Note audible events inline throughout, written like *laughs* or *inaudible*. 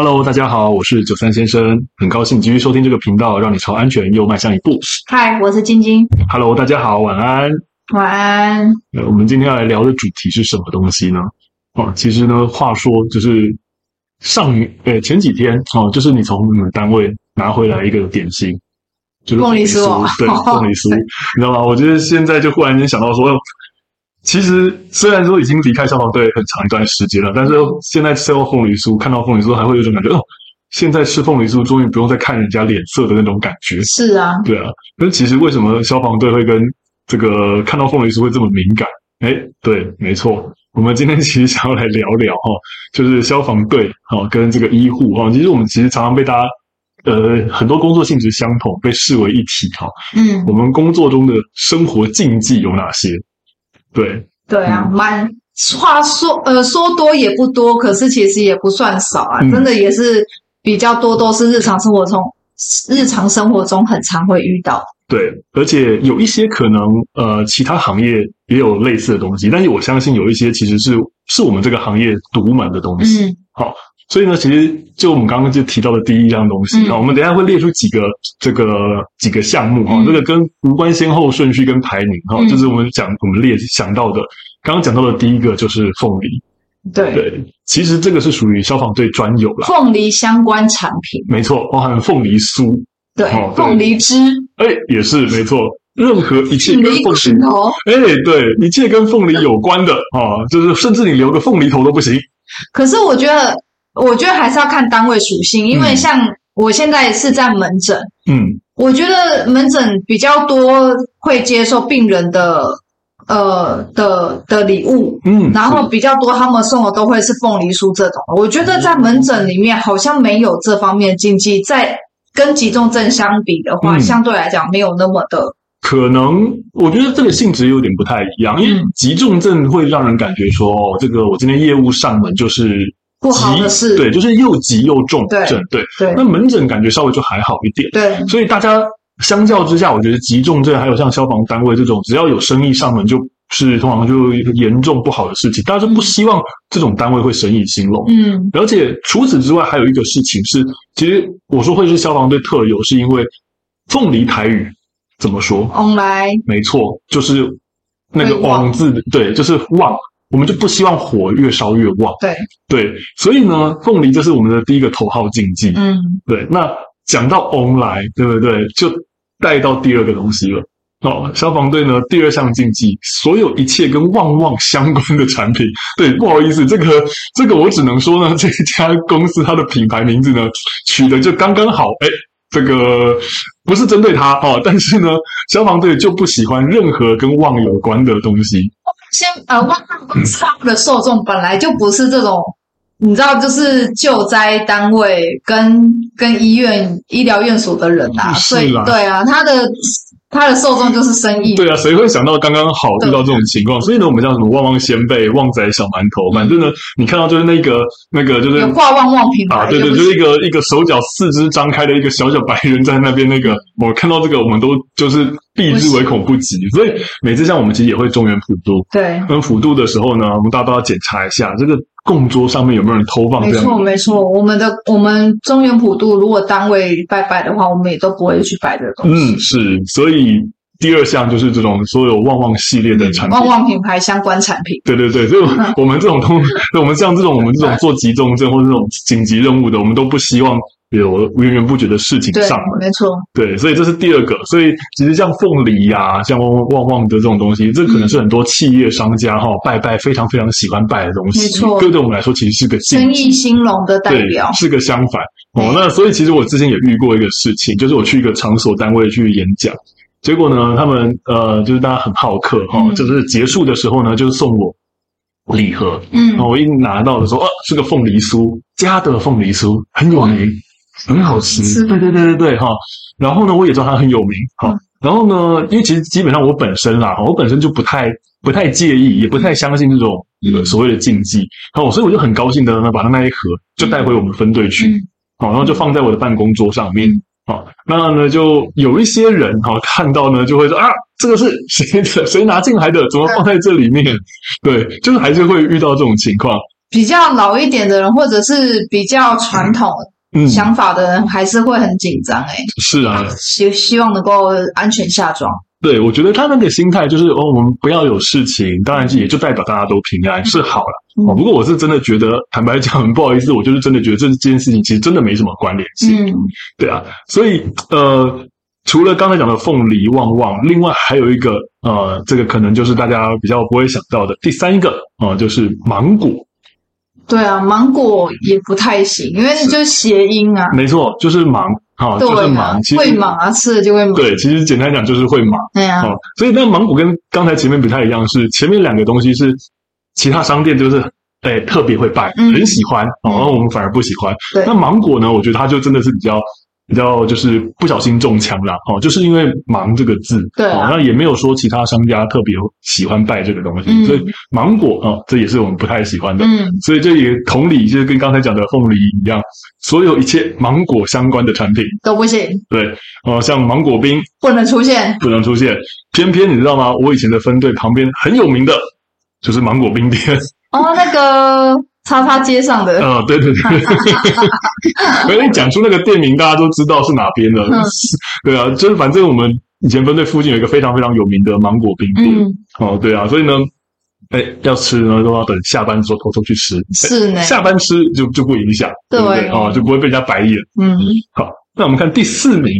Hello，大家好，我是九三先生，很高兴继续收听这个频道，让你朝安全又迈向一步。嗨，我是晶晶。Hello，大家好，晚安。晚安。呃，我们今天要来聊的主题是什么东西呢？哦，其实呢，话说就是上呃前几天哦，就是你从你们单位拿回来一个点心，就是凤梨酥，对，凤梨酥，*laughs* 你知道吗？我就是现在就忽然间想到说。其实虽然说已经离开消防队很长一段时间了，但是现在吃到凤梨酥，看到凤梨酥还会有种感觉哦，现在吃凤梨酥终于不用再看人家脸色的那种感觉。是啊，对啊。那其实为什么消防队会跟这个看到凤梨酥会这么敏感？哎，对，没错。我们今天其实想要来聊聊哈，就是消防队哈跟这个医护哈，其实我们其实常常被大家呃很多工作性质相同，被视为一体哈。嗯，我们工作中的生活禁忌有哪些？对对啊，蛮、嗯、话说呃说多也不多，可是其实也不算少啊，嗯、真的也是比较多，都是日常生活中日常生活中很常会遇到。对，而且有一些可能呃其他行业也有类似的东西，但是我相信有一些其实是是我们这个行业独门的东西。嗯，好。所以呢，其实就我们刚刚就提到的第一样东西啊，嗯、我们等一下会列出几个这个几个项目哈，嗯、这个跟无关先后顺序跟排名哈，嗯、就是我们讲我们列想到的，刚刚讲到的第一个就是凤梨，对。对，其实这个是属于消防队专有啦，凤梨相关产品，没错，包含凤梨酥，对，哦、对。凤梨汁，哎，也是没错，任何一切跟凤梨头，哎，对，一切跟凤梨有关的啊，就是甚至你留个凤梨头都不行。可是我觉得。我觉得还是要看单位属性，因为像我现在是在门诊，嗯，我觉得门诊比较多会接受病人的呃的的礼物，嗯，然后比较多他们送的都会是凤梨酥这种。我觉得在门诊里面好像没有这方面禁忌，在跟急重症相比的话，嗯，相对来讲没有那么的。可能我觉得这个性质有点不太一样，因为急重症会让人感觉说，哦，这个我今天业务上门就是。不好的事，对，就是又急又重症，对对。那门诊感觉稍微就还好一点，对。所以大家相较之下，我觉得急重症还有像消防单位这种，只要有生意上门，就是通常就严重不好的事情，大家就不希望这种单位会生意兴隆。嗯，而且除此之外，还有一个事情是，其实我说会是消防队特有，是因为凤梨台语怎么说？旺来，没错，就是那个“旺”字，对，就是旺。我们就不希望火越烧越旺，对对，所以呢，凤梨就是我们的第一个头号禁忌。嗯，对。那讲到翁来，对不对？就带到第二个东西了。哦，消防队呢，第二项禁忌，所有一切跟旺旺相关的产品。对，不好意思，这个这个我只能说呢，这家公司它的品牌名字呢取的就刚刚好。哎，这个不是针对它哦，但是呢，消防队就不喜欢任何跟旺有关的东西。先呃，旺旺他们的受众本来就不是这种，你知道，就是救灾单位跟跟医院医疗院所的人啊，所以对啊，他的。他的受众就是生意，对啊，谁会想到刚刚好遇到这种情况？所以呢，我们叫什么旺旺仙贝、旺仔小馒头，反正呢，你看到就是那个那个就是挂旺旺品牌啊，对对，就是一个一个手脚四肢张开的一个小小白人在那边，那个我看到这个，我们都就是避之唯恐不及。所以每次像我们其实也会中原普渡，对，跟普渡的时候呢，我们大家都要检查一下这个。供桌上面有没有人偷放？没错，没错。我们的我们中原普渡，如果单位拜拜的话，我们也都不会去摆这个东西。嗯，是。所以第二项就是这种所有旺旺系列的产品，旺旺品牌相关产品。对对对，所以 *laughs* 我们这种通，我们像这种我们这种做集中症或者这种紧急任务的，我们都不希望。有源源不绝的事情上门，没错，对，所以这是第二个。所以其实像凤梨呀、啊，像旺旺的这种东西，这可能是很多企业商家哈、嗯、拜拜非常非常喜欢拜的东西。没错，对，对我们来说其实是个生意兴隆的代表，是个相反哦。那所以其实我之前也遇过一个事情，就是我去一个场所单位去演讲，结果呢，他们呃就是大家很好客哈，嗯、就是结束的时候呢，就是送我礼盒，嗯，然后我一拿到的时候，啊，是个凤梨酥，嘉德凤梨酥，很有名。很好吃，对对对对对哈。然后呢，我也知道它很有名哈。然后呢，因为其实基本上我本身啦，我本身就不太不太介意，也不太相信这种呃所谓的禁忌。好，所以我就很高兴的呢，把它那一盒就带回我们分队去，好，然后就放在我的办公桌上面。好，那呢就有一些人哈看到呢，就会说啊，这个是谁的？谁拿进来的？怎么放在这里面？对，就是还是会遇到这种情况。比较老一点的人，或者是比较传统想法的人，还是会很紧张。哎，是啊，希希望能够安全下庄。对，我觉得他那个心态就是哦，我们不要有事情，当然也就代表大家都平安，是好了。哦，不过我是真的觉得，坦白讲，很 *laughs* 不好意思，我就是真的觉得这这件事情其实真的没什么关联性。嗯，对啊，所以呃，除了刚才讲的凤梨旺旺，另外还有一个呃，这个可能就是大家比较不会想到的第三个啊，呃，就是芒果。对啊，芒果也不太行，因为就是谐音啊。没错，就是芒。好，就是忙，其实会忙啊，吃了就会芒。对，其实简单讲就是会芒。对啊，所以那芒果跟刚才前面不太一样，是前面两个东西是其他商店就是诶特别会拜，很喜欢，然后我们反而不喜欢。对，那芒果呢，我觉得它就真的是比较。比较就是不小心中枪了哦，就是因为“芒”这个字，对、啊，那也没有说其他商家特别喜欢拜这个东西，嗯、所以芒果啊、哦，这也是我们不太喜欢的。嗯，所以这也同理，就是跟刚才讲的凤梨一样，所有一切芒果相关的产品都不行。对，哦，像芒果冰不能出现，不能出现。偏偏你知道吗？我以前的分队旁边很有名的，就是芒果冰店。哦，那个。叉叉街上的，嗯，对对对，没有你讲出那个店名，大家都知道是哪边的。嗯、*laughs* 对啊，就是反正我们以前分队附近有一个非常非常有名的芒果冰店。嗯、哦，对啊，所以呢，哎，要吃呢都要等下班之后偷偷去吃。是呢，下班吃就就不影响，对不对？哦，就不会被人家白眼。嗯，好，那我们看第四名，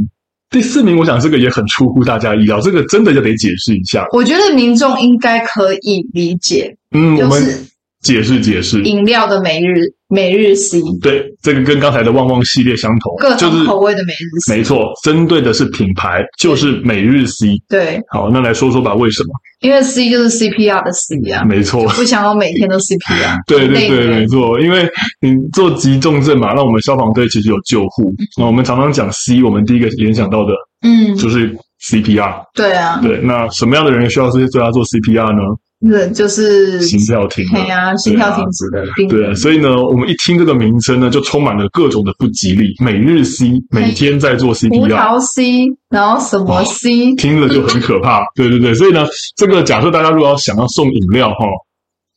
第四名，我想这个也很出乎大家意料，这个真的就得解释一下。我觉得民众应该可以理解。嗯，就是、我们。解释解释，饮料的每日每日 C，对，这个跟刚才的旺旺系列相同，各种口味的每日 C，没错，针对的是品牌，就是每日 C。对，好，那来说说吧，为什么？因为 C 就是 CPR 的 C 啊，没错，不想要每天都 CPR。*laughs* 对对对，没错，因为你做急重症嘛，那我们消防队其实有救护，那我们常常讲 C，我们第一个联想到的，嗯，就是 CPR。对啊，对，那什么样的人需要是对他做 CPR 呢？是，就是心跳停，对呀，心跳停止的病。对啊，所以呢，我们一听这个名称呢，就充满了各种的不吉利。每日 C，每天在做 CPR，葡萄 C，然后什么 C，听了就很可怕。对对对，所以呢，这个假设大家如果要想要送饮料哈，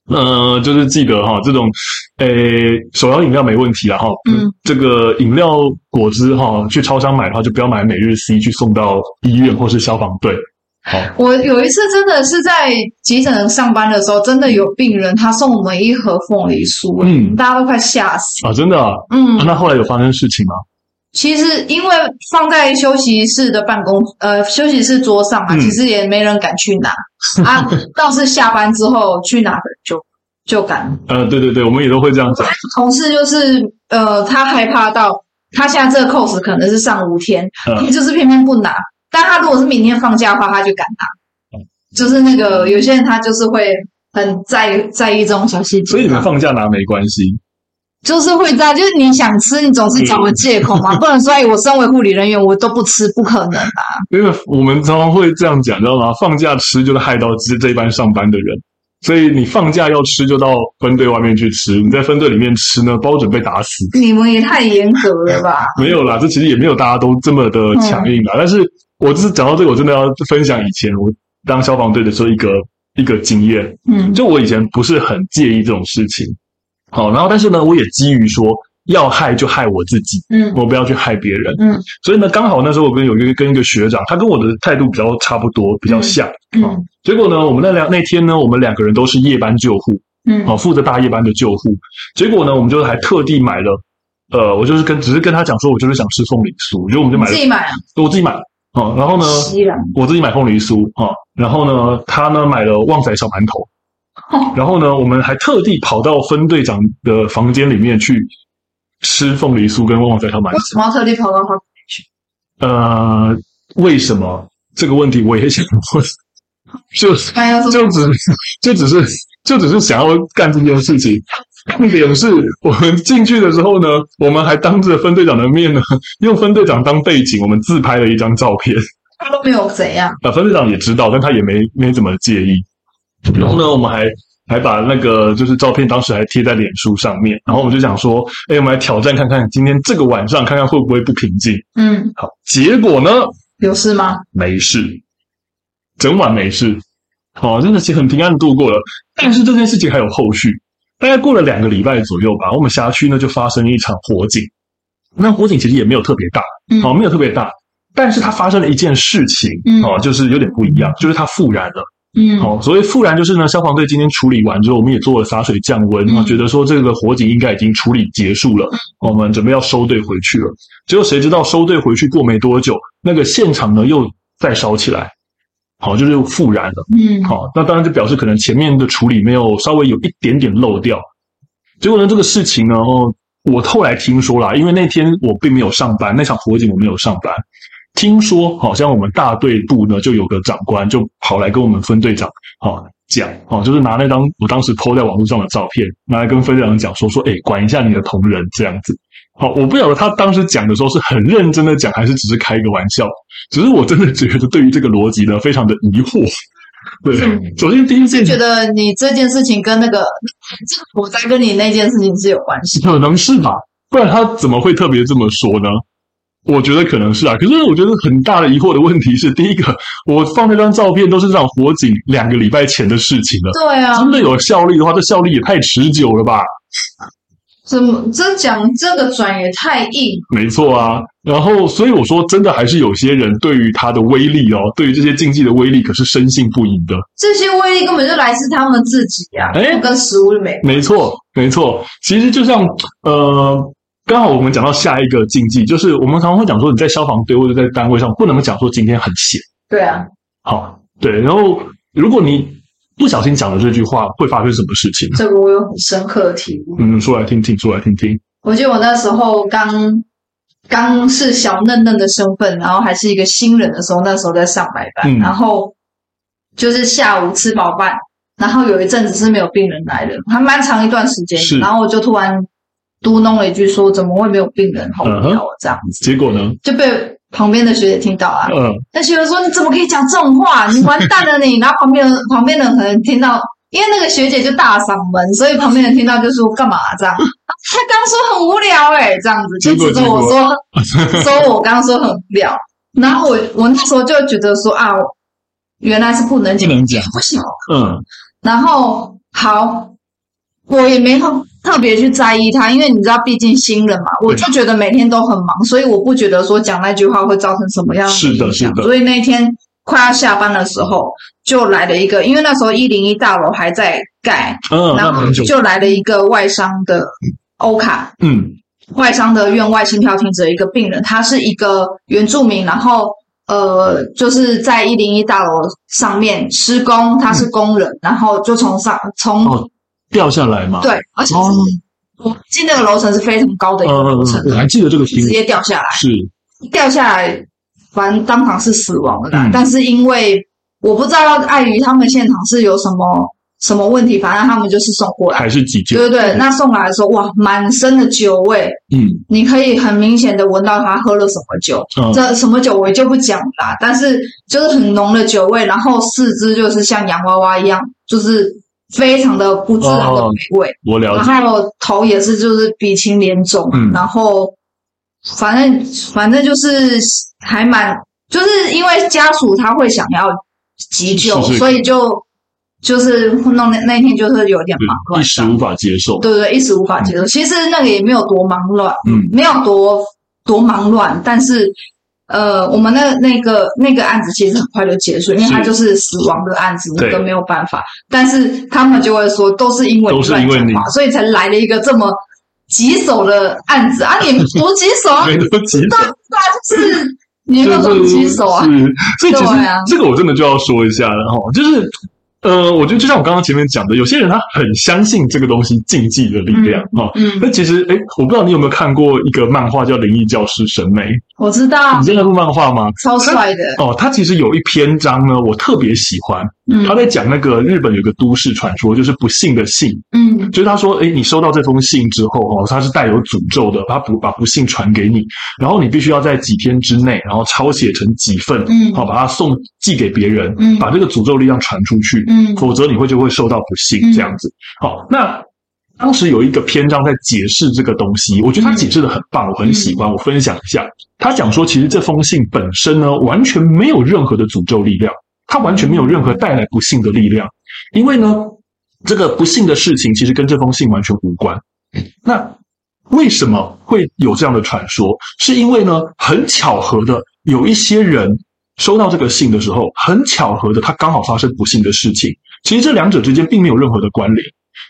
呃，就是记得哈，这种诶手摇饮料没问题了哈。嗯，这个饮料果汁哈，去超商买的话，就不要买每日 C 去送到医院或是消防队。好，我有一次真的是在急诊上班的时候，真的有病人他送我们一盒凤梨酥，嗯，大家都快吓死啊！真的，啊，嗯，啊，那后来有发生事情吗？其实因为放在休息室的办公呃休息室桌上啊，嗯，其实也没人敢去拿 *laughs* 啊。倒是下班之后去拿的就就敢。呃，对对对，我们也都会这样讲。同事就是呃，他害怕到他现在这个 course 可能是上五天，嗯，就是偏偏不拿。但他如果是明天放假的话，他就敢拿。就是那个有些人他就是会很在意在意这种小细节。所以你们放假拿没关系，就是会在，就是你想吃，你总是找个借口嘛，不能说我身为护理人员我都不吃，不可能啊。因为我们常常会这样讲，知道吗？放假吃就是害到这这一班上班的人，所以你放假要吃就到分队外面去吃，你在分队里面吃呢，包准被打死。你们也太严格了吧？没有啦，这其实也没有大家都这么的强硬啦，嗯、但是。我就是讲到这个，我真的要分享以前我当消防队的时候一个一个经验。嗯，就我以前不是很介意这种事情，好，然后但是呢，我也基于说要害就害我自己，嗯，我不要去害别人，嗯，所以呢，刚好那时候我跟有一个跟一个学长，他跟我的态度比较差不多，比较像，嗯，结果呢，我们那两那天呢，我们两个人都是夜班救护，嗯，好，负责大夜班的救护，结果呢，我们就还特地买了，呃，我就是跟只是跟他讲说，我就是想吃凤梨酥，所以我们就买了，自己买啊，我自己买。哦，然后呢，我自己买凤梨酥啊，然后呢，他呢买了旺仔小馒头，然后呢，我们还特地跑到分队长的房间里面去吃凤梨酥跟旺仔小馒头。为什么要特地跑到他房间去？呃，为什么这个问题我也想问，就就只就只是就只是想要干这件事情。*laughs* 重点是我们进去的时候呢，我们还当着分队长的面呢，*laughs* 用分队长当背景，我们自拍了一张照片。他都没有怎样。啊，分队长也知道，但他也没没怎么介意。然后呢，我们还还把那个就是照片，当时还贴在脸书上面。然后我们就想说，哎，我们来挑战看看，今天这个晚上看看会不会不平静。嗯，好，结果呢？有事吗？没事，整晚没事。好，真的是很平安的度过了。但是这件事情还有后续。大概过了两个礼拜左右吧，我们辖区呢就发生了一场火警。那火警其实也没有特别大，嗯，哦，没有特别大，但是它发生了一件事情，嗯，哦，就是有点不一样，就是它复燃了。嗯，好、哦，所谓复燃就是呢，消防队今天处理完之后，我们也做了洒水降温，然后觉得说这个火警应该已经处理结束了，我们准备要收队回去了。结果谁知道收队回去过没多久，那个现场呢又再烧起来，好，就是又复燃了。嗯，好，那当然就表示可能前面的处理没有稍微有一点点漏掉。结果呢，这个事情呢，哦，我后来听说啦，因为那天我并没有上班，那场火警我没有上班。听说好像我们大队部呢，就有个长官就跑来跟我们分队长好讲，哦，就是拿那张我当时 po 在网络上的照片，拿来跟分队长讲说说，哎，管一下你的同仁这样子。好，我不晓得他当时讲的时候是很认真的讲，还是只是开一个玩笑。只是我真的觉得对于这个逻辑呢，非常的疑惑。对，首先第一件，觉得你这件事情跟那个 *laughs* 我在跟你那件事情是有关系，可能是吧？不然他怎么会特别这么说呢？我觉得可能是啊，可是我觉得很大的疑惑的问题是，第一个，我放那张照片都是这场火警两个礼拜前的事情了，对啊，真的有效力的话，这效力也太持久了吧？怎么这讲这个转也太硬？没错啊，然后所以我说，真的还是有些人对于它的威力哦，对于这些竞技的威力可是深信不疑的。这些威力根本就来自他们自己呀，哎，跟食物没没错没错，其实就像呃。刚好我们讲到下一个禁忌，就是我们常常会讲说，你在消防队或者在单位上不能讲说今天很闲。对啊，好，对。然后如果你不小心讲了这句话，会发生什么事情？这个我有很深刻的体悟。嗯，说来听听，说来听听。我记得我那时候刚刚是小嫩嫩的身份，然后还是一个新人的时候，那时候在上白班，嗯、然后就是下午吃饱饭，然后有一阵子是没有病人来的，还蛮长一段时间。是，然后我就突然。嘟囔了一句说：“怎么会没有病人？好无聊这样子。”结果呢？就被旁边的学姐听到啊。嗯。那学姐说：“你怎么可以讲这种话？*laughs* 你完蛋了你！”然后旁边人旁边人可能听到，因为那个学姐就大嗓门，所以旁边人听到就说：“干嘛这样？”他刚说很无聊哎，这样子就指着我说：“说我刚刚说很无聊。”然后我我那时候就觉得说啊，原来是不能讲，不能讲，不行。嗯。然后好，我也没特。特别去在意他，因为你知道，毕竟新人嘛，我就觉得每天都很忙，所以我不觉得说讲那句话会造成什么样的影响。是的，是的。所以那天快要下班的时候，就来了一个，因为那时候一零一大楼还在盖，嗯，然后就来了一个外伤的欧卡，嗯，外伤的院外心跳停止的一个病人，他是一个原住民，然后呃，就是在一零一大楼上面施工，他是工人，嗯、然后就从上从。哦掉下来嘛？对，而且我进那个楼层是非常高的一个楼层，我还记得这个直接掉下来，是。掉下来，反正当场是死亡的。但是因为我不知道，碍于他们现场是有什么什么问题，反正他们就是送过来，还是急救？对对对，那送来的时候，哇，满身的酒味，嗯，你可以很明显的闻到他喝了什么酒，这什么酒我就不讲啦，但是就是很浓的酒味，然后四肢就是像洋娃娃一样，就是。非常的不自然的美味，哦、我了解。然后头也是就是鼻青脸肿，嗯，然后反正反正就是还蛮，就是因为家属他会想要急救，是是所以就就是弄那那天就是有点忙乱，一时无法接受，对对，一时无法接受。嗯、其实那个也没有多忙乱，嗯，没有多多忙乱，但是。呃，我们那那个那个案子其实很快就结束，因为它就是死亡的案子，那个没有办法。但是他们就会说，都是因为都是因为你，所以才来了一个这么棘手的案子啊！你多棘手啊？*laughs* 多棘手，就是你有多棘手啊？所以其实这个我真的就要说一下了哈，就是。呃，我觉得就像我刚刚前面讲的，有些人他很相信这个东西禁忌的力量啊。嗯，那、哦嗯、其实，哎我不知道你有没有看过一个漫画叫《灵异教师审美》。我知道。你知道那部漫画吗？超帅的。哦，他其实有一篇章呢，我特别喜欢。嗯。他在讲那个日本有个都市传说，就是不幸的信。嗯。就是他说，哎你收到这封信之后，哦，它是带有诅咒的，他不把不幸传给你，然后你必须要在几天之内，然后抄写成几份，嗯，好，把它送寄给别人，嗯，把这个诅咒力量传出去。嗯，否则你会就会受到不幸这样子。嗯、好，那当时有一个篇章在解释这个东西，我觉得他解释的很棒，我很喜欢，我分享一下。他讲说，其实这封信本身呢，完全没有任何的诅咒力量，它完全没有任何带来不幸的力量，因为呢，这个不幸的事情其实跟这封信完全无关。那为什么会有这样的传说？是因为呢，很巧合的，有一些人收到这个信的时候，很巧合的，他刚好发生不幸的事情。其实这两者之间并没有任何的关联。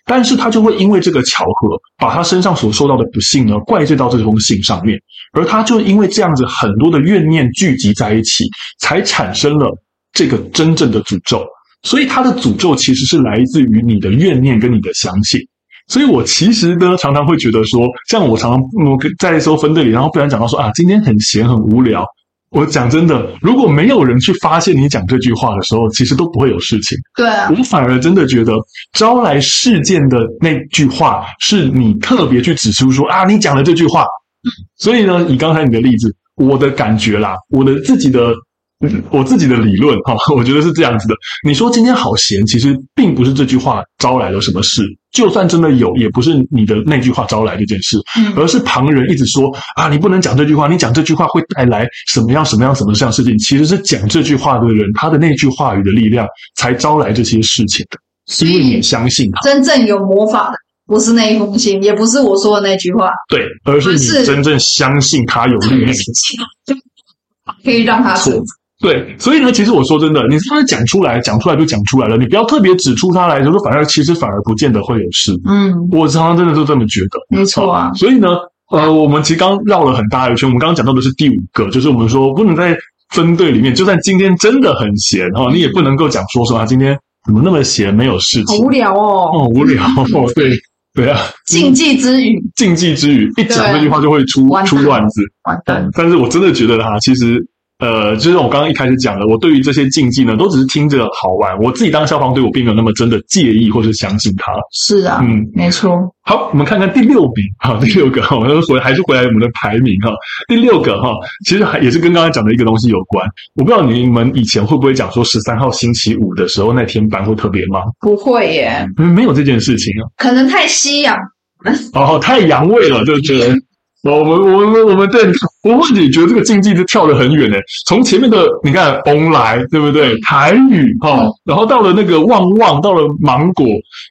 但是他就会因为这个巧合，把他身上所受到的不幸呢，怪罪到这封信上面，而他就因为这样子很多的怨念聚集在一起，才产生了这个真正的诅咒。所以他的诅咒其实是来自于你的怨念跟你的相信。所以我其实呢，常常会觉得说，像我常常我在说分队里，然后不然讲到说啊，今天很闲很无聊。我讲真的，如果没有人去发现你讲这句话的时候，其实都不会有事情。对啊，我反而真的觉得招来事件的那句话，是你特别去指出说啊，你讲了这句话。所以呢，以刚才你的例子，我的感觉啦，我的自己的。*laughs* 我自己的理论哈，*laughs* 我觉得是这样子的。你说今天好闲，其实并不是这句话招来了什么事。就算真的有，也不是你的那句话招来这件事，而是旁人一直说啊，你不能讲这句话，你讲这句话会带来什么样什么样什么样事情。其实是讲这句话的人，他的那句话语的力量，才招来这些事情的。是因为你相信他，真正有魔法的不是那一封信，也不是我说的那句话，对，而是你真正相信他有力量，可以让他说。对，所以呢，其实我说真的，你是他讲出来，讲出来就讲出来了，你不要特别指出他来，就是反而其实反而不见得会有事。嗯，我常常真的是这么觉得。没错啊。所以呢，呃，我们其实刚绕了很大一圈，我们刚刚讲到的是第五个，就是我们说不能在分队里面，就算今天真的很闲哈，你也不能够讲说说啊，今天怎么那么闲，没有事情，好无聊哦，哦，无聊哦，对对啊，*laughs* 禁忌之语，禁忌之语，一讲这句话就会出出乱子，完蛋。但是我真的觉得哈，其实。呃，就是我刚刚一开始讲的，我对于这些禁忌呢，都只是听着好玩。我自己当消防队，我并没有那么真的介意或是相信它。是啊，嗯，没错。好，我们看看第六名哈，*laughs* 第六个哈，我们回还是回来我们的排名哈。第六个哈，其实还也是跟刚才讲的一个东西有关。我不知道你们以前会不会讲说十三号星期五的时候那天班会特别忙？不会耶，没有这件事情啊。可能太西洋，哦，太阳味了，就觉得。我们我们我们对，我或许觉得这个竞技是跳得很远诶，从前面的你看“翁来”对不对？台语哈，然后到了那个“旺旺”，到了芒果，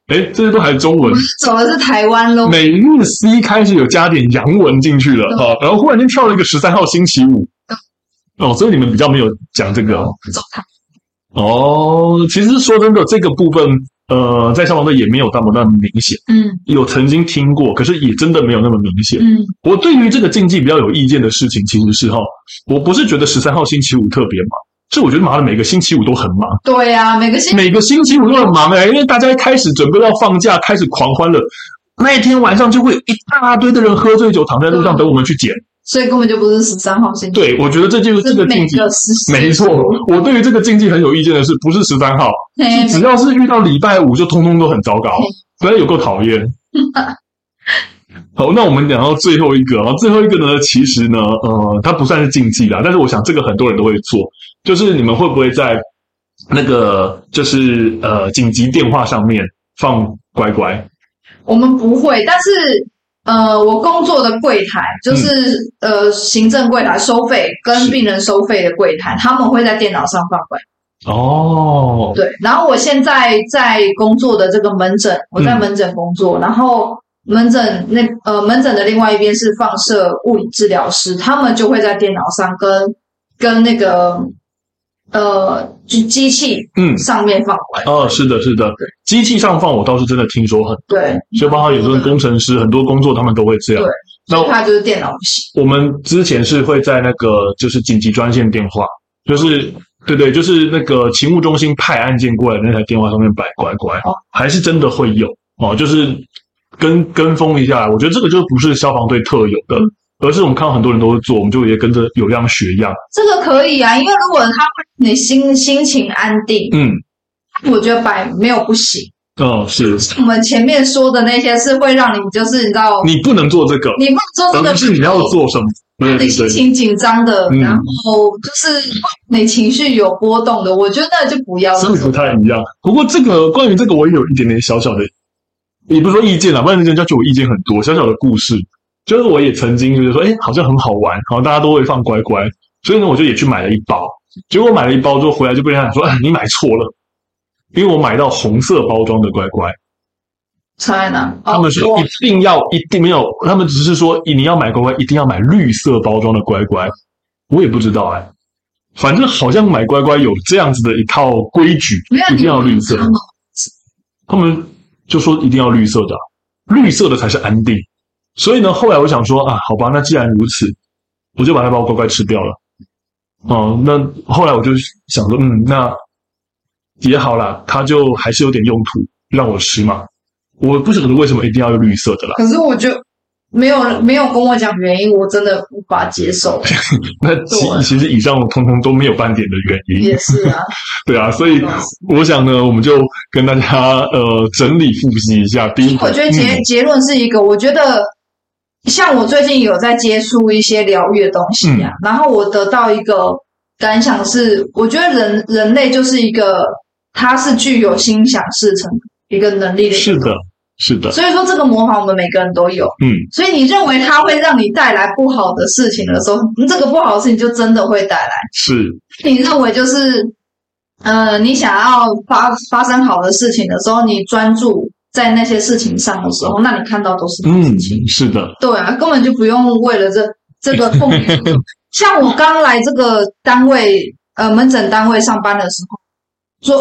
诶这些都还是中文。走的是台湾喽。每日 C 开始有加点洋文进去了哈，然后忽然间跳了一个十三号星期五。哦，所以你们比较没有讲这个。哦，其实说真的，这个部分。呃，在消防队也没有那么那么明显，嗯，有曾经听过，可是也真的没有那么明显，嗯。我对于这个禁忌比较有意见的事情，其实是哈，我不是觉得十三号星期五特别忙，是我觉得妈的每个星期五都很忙。对呀，每个星每个星期五都很忙哎，因为大家一开始准备要放假，开始狂欢了，那一天晚上就会有一大堆的人喝醉酒躺在路上等我们去捡。所以根本就不是十三号星期。对，我觉得这就是这个禁忌。没错，我对于这个禁忌很有意见的是，不是十三号，只要是遇到礼拜五，就通通都很糟糕，所以有够讨厌。*laughs* 好，那我们讲到最后一个啊，最后一个呢，其实呢，呃，它不算是禁忌啦，但是我想这个很多人都会做，就是你们会不会在那个就是呃紧急电话上面放乖乖？我们不会，但是。呃，我工作的柜台就是、嗯、呃行政柜台收费跟病人收费的柜台，他们会在电脑上放柜。哦，对，然后我现在在工作的这个门诊，我在门诊工作，嗯、然后门诊那呃门诊的另外一边是放射物理治疗师，他们就会在电脑上跟跟那个。呃，就机器嗯。上面放乖乖。哦，是的，是的，对，机器上放我倒是真的听说很多，对，就包括有时候工程师很多工作他们都会这样，对，那他就是电脑不行。我们之前是会在那个就是紧急专线电话，就是对对，就是那个勤务中心派案件过来那台电话上面摆乖乖，哦，还是真的会有。哦，就是跟跟风一下，我觉得这个就不是消防队特有的。嗯而是我们看到很多人都会做，我们就也跟着有样学样。这个可以啊，因为如果他会你心心情安定，嗯，我觉得摆没有不行。哦，是。我们前面说的那些是会让你就是你知道，你不能做这个，你不能做这个，是你要做什么？你心情紧张的，然后就是你情绪有波动的，我觉得那就不要。真的不太一样。不过这个关于这个，我也有一点点小小的，也不是说意见啦，不然人家就我意见很多，小小的故事。就是我也曾经就是说，哎，好像很好玩，好像大家都会放乖乖，所以呢，我就也去买了一包。结果买了一包之后回来就被人家说，哎，你买错了，因为我买到红色包装的乖乖，差在哪？他们说一定要一定没有，他们只是说你要买乖乖，一定要买绿色包装的乖乖。我也不知道哎、欸，反正好像买乖乖有这样子的一套规矩，一定要绿色。他们就说一定要绿色的，绿色的才是安定。所以呢，后来我想说啊，好吧，那既然如此，我就把那包乖乖吃掉了。哦、嗯，那后来我就想说，嗯，那也好啦，它就还是有点用途，让我吃嘛。我不晓得为什么一定要用绿色的啦。可是我就没有没有跟我讲原因，我真的无法接受。*laughs* 那其其实以上通通都没有半点的原因。也是啊。*laughs* 对啊，所以我想呢，我们就跟大家呃整理复习一下。第一，我觉得结、嗯、结论是一个，我觉得。像我最近有在接触一些疗愈的东西啊，嗯、然后我得到一个感想是，我觉得人人类就是一个，它是具有心想事成一个能力的。是的，是的。所以说这个魔法我们每个人都有。嗯。所以你认为它会让你带来不好的事情的时候，这个不好的事情就真的会带来。是。你认为就是，呃，你想要发发生好的事情的时候，你专注。在那些事情上的时候，那你看到都是事情。嗯，是的。对啊，根本就不用为了这这个凤梨酥。像我刚来这个单位，呃，门诊单位上班的时候，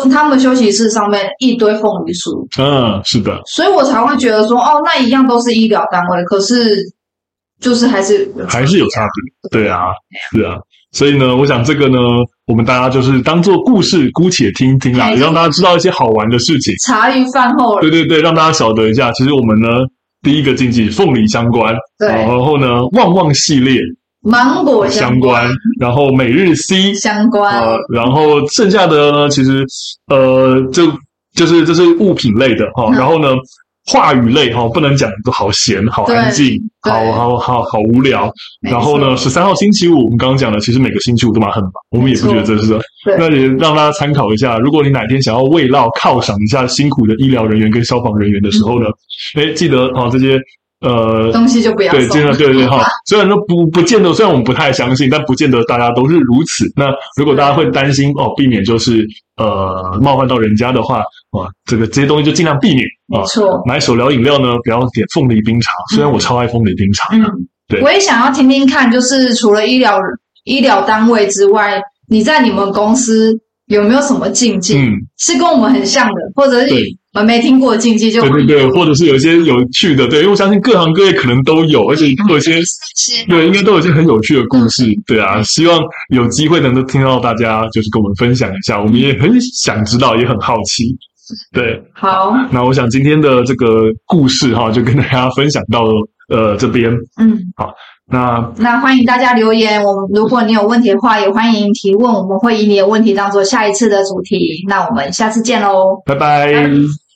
说他们休息室上面一堆凤梨酥。嗯，是的。所以我才会觉得说，哦，那一样都是医疗单位，可是就是还是还是有差别。对啊，是啊。所以呢，我想这个呢，我们大家就是当做故事，姑且听听啦，也让大家知道一些好玩的事情。茶余饭后，对对对，让大家晓得一下，其实我们呢，第一个禁忌凤梨相关，对，然后呢，旺旺系列芒果相关，相关，然后每日 C 相关，呃，然后剩下的呢，其实呃，就就是这是物品类的哈，然后呢。话语类哈，不能讲都好闲，好安静，好好好好无聊。然后呢，十三号星期五，我们刚刚讲的，其实每个星期五都蛮很忙，我们也不觉得这是。那也让大家参考一下，如果你哪天想要慰劳犒赏一下辛苦的医疗人员跟消防人员的时候呢，哎，记得哦这些。呃，东西就不要对，真的对对 *laughs* 哈。虽然说不不见得，虽然我们不太相信，但不见得大家都是如此。那如果大家会担心哦，避免就是呃冒犯到人家的话，啊，这个这些东西就尽量避免啊。没错，买手摇饮料呢，不要点凤梨冰茶。虽然我超爱凤梨冰茶，嗯，对。我也想要听听看，就是除了医疗医疗单位之外，你在你们公司有没有什么禁忌？嗯，是跟我们很像的，或者是？我们没听过禁忌就对对对，或者是有一些有趣的，对，因为我相信各行各业可能都有，而且都有一些对，应该都有些很有趣的故事，对啊，希望有机会能够听到大家就是跟我们分享一下，我们也很想知道，也很好奇，对，好，那我想今天的这个故事哈，就跟大家分享到呃这边，嗯，好。那那欢迎大家留言，我们如果你有问题的话，也欢迎提问，我们会以你的问题当做下一次的主题。那我们下次见喽，拜拜。拜拜。